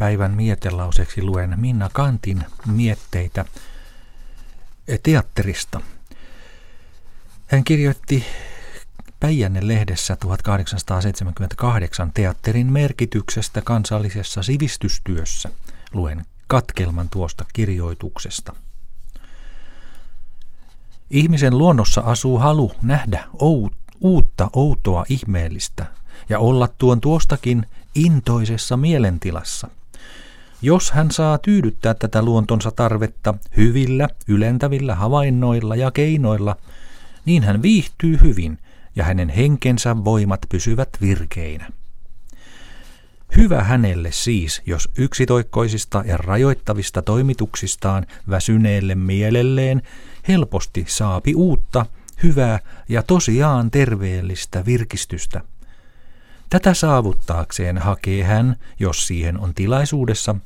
Päivän mietelauseeksi luen Minna Kantin mietteitä teatterista. Hän kirjoitti Päijänne-lehdessä 1878 teatterin merkityksestä kansallisessa sivistystyössä. Luen katkelman tuosta kirjoituksesta. Ihmisen luonnossa asuu halu nähdä ou, uutta, outoa, ihmeellistä ja olla tuon tuostakin intoisessa mielentilassa. Jos hän saa tyydyttää tätä luontonsa tarvetta hyvillä, ylentävillä havainnoilla ja keinoilla, niin hän viihtyy hyvin ja hänen henkensä voimat pysyvät virkeinä. Hyvä hänelle siis, jos yksitoikkoisista ja rajoittavista toimituksistaan väsyneelle mielelleen helposti saapi uutta, hyvää ja tosiaan terveellistä virkistystä. Tätä saavuttaakseen hakee hän, jos siihen on tilaisuudessa,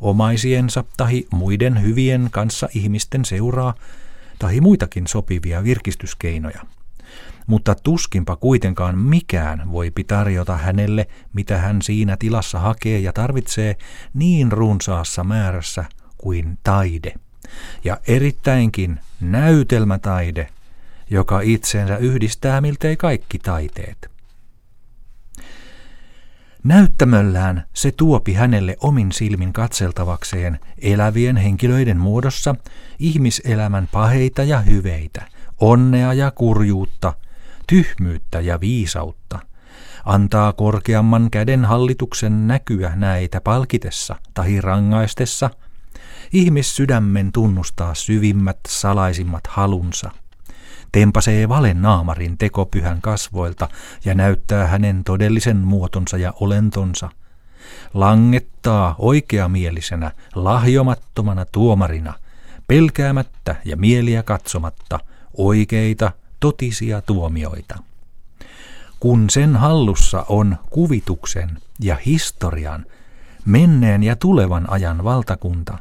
omaisiensa tahi muiden hyvien kanssa ihmisten seuraa, tahi muitakin sopivia virkistyskeinoja – mutta tuskinpa kuitenkaan mikään voi tarjota hänelle, mitä hän siinä tilassa hakee ja tarvitsee niin runsaassa määrässä kuin taide. Ja erittäinkin näytelmätaide, joka itsensä yhdistää miltei kaikki taiteet. Näyttämöllään se tuopi hänelle omin silmin katseltavakseen elävien henkilöiden muodossa ihmiselämän paheita ja hyveitä, onnea ja kurjuutta, tyhmyyttä ja viisautta, antaa korkeamman käden hallituksen näkyä näitä palkitessa tai rangaistessa, ihmissydämen tunnustaa syvimmät salaisimmat halunsa, tempasee valen naamarin tekopyhän kasvoilta ja näyttää hänen todellisen muotonsa ja olentonsa, langettaa oikeamielisenä, lahjomattomana tuomarina, pelkäämättä ja mieliä katsomatta oikeita totisia tuomioita. Kun sen hallussa on kuvituksen ja historian, menneen ja tulevan ajan valtakunta,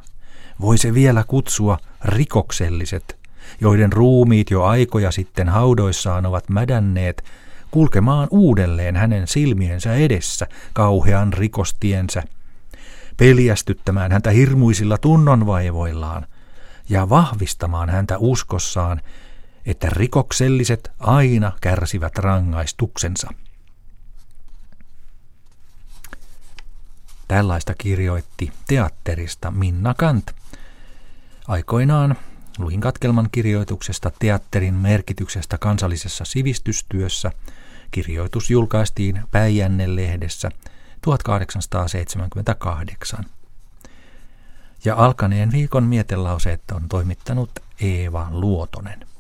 voi se vielä kutsua rikokselliset, joiden ruumiit jo aikoja sitten haudoissaan ovat mädänneet, kulkemaan uudelleen hänen silmiensä edessä kauhean rikostiensä, peljästyttämään häntä hirmuisilla tunnonvaivoillaan ja vahvistamaan häntä uskossaan, että rikokselliset aina kärsivät rangaistuksensa. Tällaista kirjoitti teatterista Minna Kant. Aikoinaan luin katkelman kirjoituksesta teatterin merkityksestä kansallisessa sivistystyössä. Kirjoitus julkaistiin Päijänne-lehdessä 1878. Ja alkaneen viikon mietelauseet on toimittanut Eeva Luotonen.